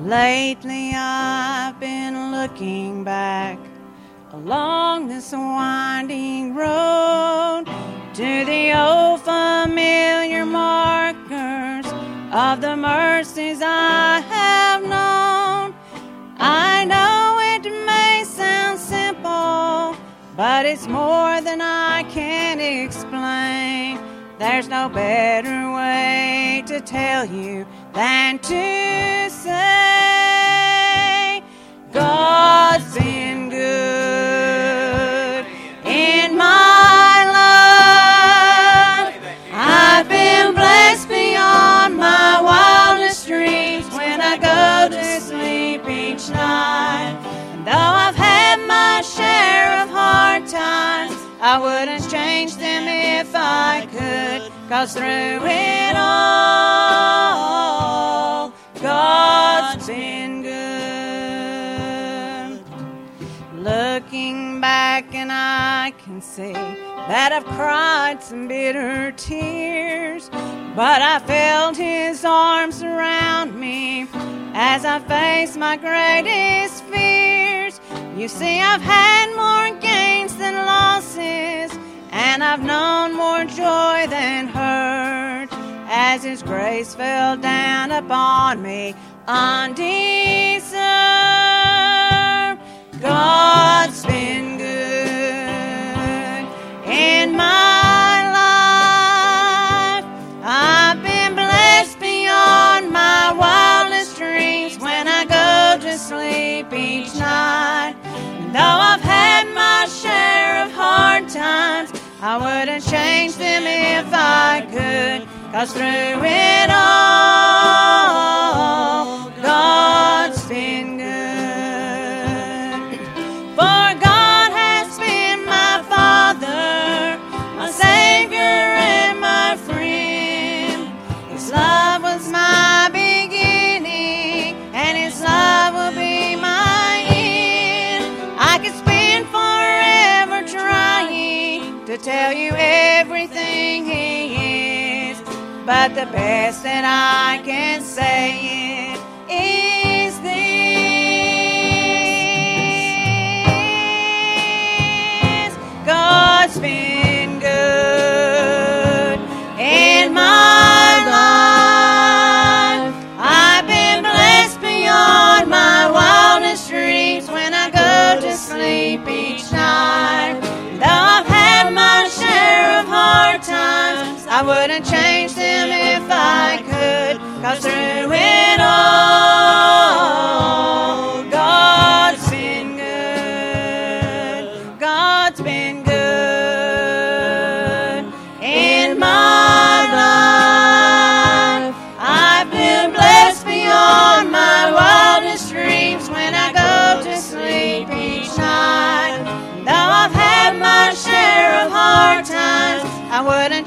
Lately I've been looking back along this winding road to the old familiar markers of the mercies I have known. I know it may sound simple, but it's more than I can explain. There's no better way to tell you than to say, God's been good in my life. I've been blessed beyond my wildest dreams when I go to sleep each night. And though I've had my share of hard times, I wouldn't change them if I could. Cause through it all, God's been good. Looking back, and I can see that I've cried some bitter tears. But I felt His arms around me as I faced my greatest fears. You see, I've had more gains than losses, and I've known more joy His grace fell down upon me undeserved. God's been good in my life. I've been blessed beyond my wildest dreams when I go to sleep each night. Though I've had my share of hard times, I wouldn't change them if I. Cause through it all, God's been good. For God has been my Father, my Savior, and my friend. His love was my beginning, and His love will be my end. I could spend forever trying to tell you everything He is, but the best that I can say is this God's been good in my life. I've been blessed beyond my wildest dreams when I go to sleep each night. Though I've had my share of hard times, I wouldn't change through it all, God's been good. God's been good in my life. I've been blessed beyond my wildest dreams when I go to sleep each night. Though I've had my share of hard times, I wouldn't.